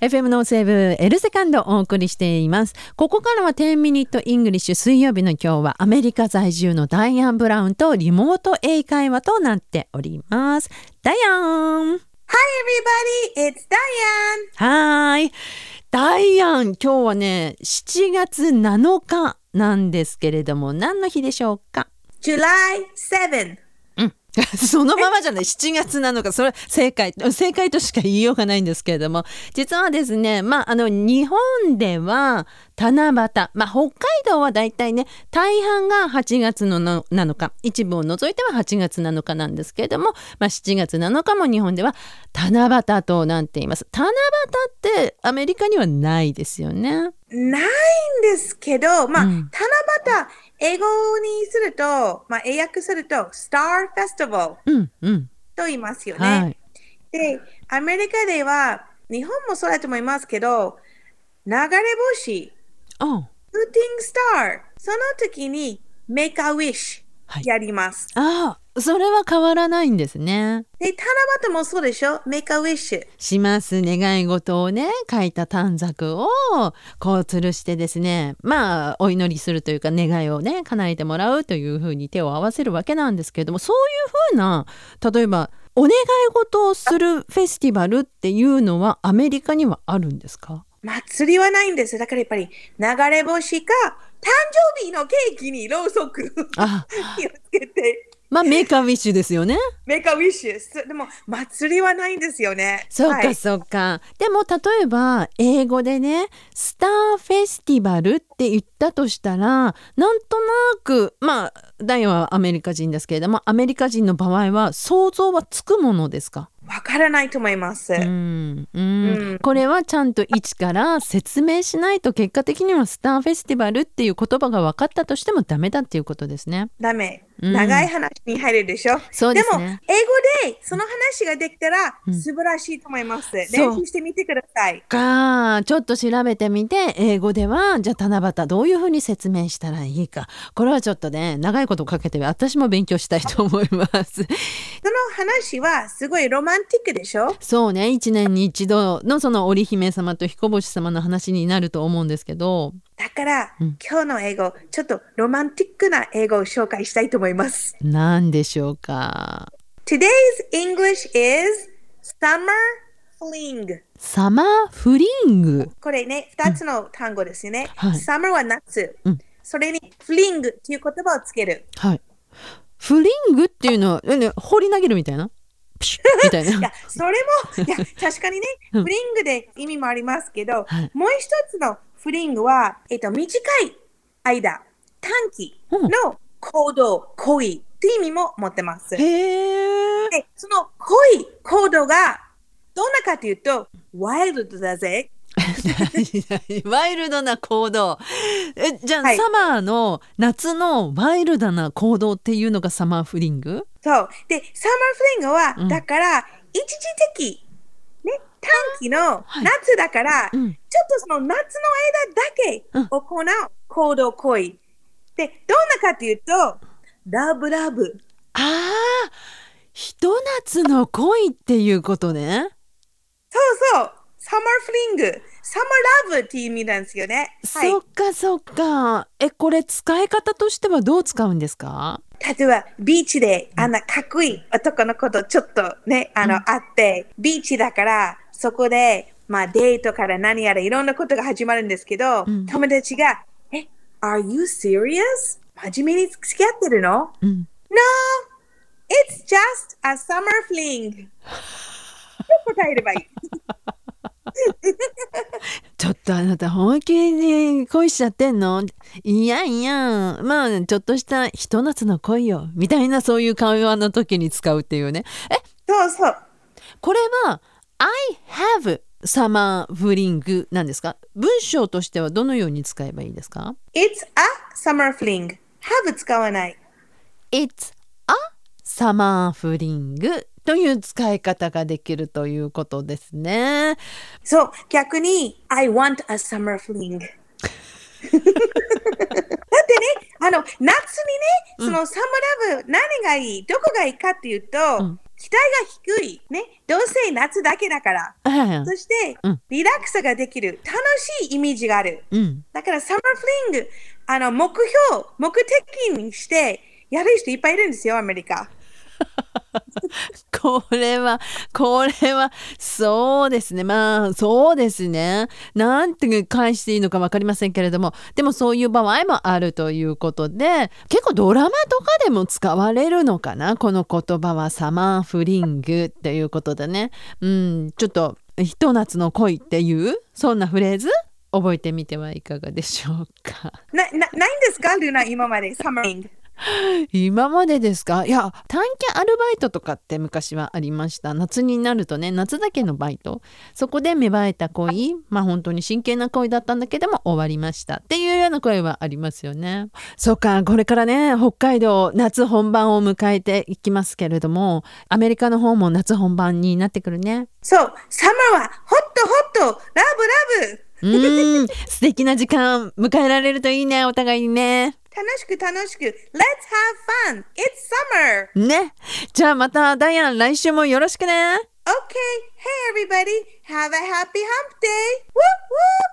FM ノースウェブエルセカンドをお送りしています。ここからは10 minute English 水曜日の今日はアメリカ在住のダイアン・ブラウンとリモート英会話となっております。ダイアン Hi everybody, it's Diane. はーい。ダイアン、今日はね、7月7日なんですけれども、何の日でしょうか？July 7th. そのままじゃない。7月なのかそれは正解正解としか言いようがないんですけれども。実はですねまああの日本では七夕まあ北海道はだいたいね大半が8月のの7日一部を除いては8月7日なんですけれども、まあ、7月7日も日本では七夕となっています。七夕ってアメリカにはないですよね。ないんですけど、まあ、うん。七夕、英語にすると、まあ、英訳すると、Star Festival うんうんと言いますよね。はいで、アメリカでは、日本もそうだと思いますけど、流れ星、あ Shooting Star、その時に Make a Wish はいやります。あそれは変わらないんですねで、七夕もそうでしょ ?Make a Wish。します願い事をね書いた短冊をこう吊るしてですねまあお祈りするというか願いをね叶えてもらうというふうに手を合わせるわけなんですけれどもそういうふうな例えばお願い事をするフェスティバルっていうのはアメリカにはあるんですか？祭りはないんです。だからやっぱり流れ星か誕生日のケーキにろうそくあ。火をつけてまあメーカーウィッシュですよね。メイカーウィッシュでも祭りはないんですよね。そうかはいそうか、でも例えば英語でねスターフェスティバルって言ったとしたらなんとなくまあダイヤはアメリカ人ですけれどもアメリカ人の場合は想像はつくものですか？わからないと思います。うんうんうんこれはちゃんと一から説明しないと結果的にはスターフェスティバルっていう言葉が分かったとしてもダメだっていうことですね。ダメ。うん長い話に入るでしょ？そうですも、ね英語でその話ができたらうん素晴らしいと思います。練そう習してみてください。かちょっと調べてみて英語ではじゃあ七夕どういうふうに説明したらいいかこれはちょっとね長いことかけて私も勉強したいと思います。その話はすごいロマンティックでしょ？そうね一年に一度のその織姫様と彦星様の話になると思うんですけどだから、うん今日の英語、ちょっとロマンティックな英語を紹介したいと思います。何でしょうか Today's English is Summer Fling。サマーフリングこれね、二つの単語ですよね。はい。Summer は夏。うん。それに Fling っていう言葉をつける。はい。フリングっていうのは、えね、放り投げるみたいな？みたいいやな、それも、いや、確かにね、うん。フリングで意味もありますけど、はい。もう一つのフリングは、えっと、短い間、短期の行動、行為っていう意味も持ってます。へえで、その行為、行動が、どんなかというと、ワイルドだぜ。ワイルドな行動えじゃあ、はいサマーの夏のワイルドな行動っていうのがサマーフリング？そう。で、サマーフリングは、うんだから、一時的、ね、短期のはい夏だから、うんちょっとその夏の間だけうん行う行動行為。で、どんなかというと、ラブラブ。ああひと夏の恋っていうことねそうそう。サマーフリング。サマーラブっていう意味なんですよね。はいそ。っかそっかえこれ使い方としてはどう使うんですか？例えば、ビーチで、あんなかっこいい男の子とちょっとね、あの、会って、ビーチだから、そこで、まあ、デートから何やらいろんなことが始まるんですけど、うん友達が、え、are you serious? 真面目に付き合ってるの？うん ?No! Just a summer fling. 答えればいい。ちょっとあなた本気に恋しちゃってんの？いやいやまあちょっとしたひと夏の恋よみたいなそういう会話の時に使うっていうねえ？そうそう。これは I have summer fling なんですか？文章としてはどのように使えばいいですか？It's a summer fling. have 使わない。It's a summer fling という使い方ができるということですね。そう、逆に、I want a summer fling. だってね、あの、夏にね、そのサマーラブ、何がいい、どこがいいかっていうと、期待が低い。ね。どうせ夏だけだから。はいそして、うんリラックスができる。楽しいイメージがある。うん。だから、サマーフリング、あの、目標、目的にして、やる人いっぱいいるんですよ、アメリカ。これは、これは、そうですね。まあ、そうですね。なんて返していいのか分かりませんけれども、でもそういう場合もあるということで、結構ドラマとかでも使われるのかなこの言葉はサマーフリングっていうことでね。うん、ちょっと、ひと夏の恋っていう、そんなフレーズ？覚えてみてはいかがでしょうか。な、な、ないんですか？ルナ、今まで、サマーリング。今までですか？いや短期アルバイトとかって昔はありました。夏になるとね夏だけのバイト。そこで芽生えた恋まあ本当に真剣な恋だったんだけども終わりました。っていうような声はありますよね。そうかこれからね北海道夏本番を迎えていきますけれどもアメリカの方も夏本番になってくるね。そう、サマーは、ホットホット、ラブラブ。うーん素敵な時間迎えられるといいねお互いにね楽しく楽しく、Let's have fun! It's summer! ねじゃあまたダイアン来週もよろしくね Okay, hey everybody, have a happy hump day! Whoop whoop!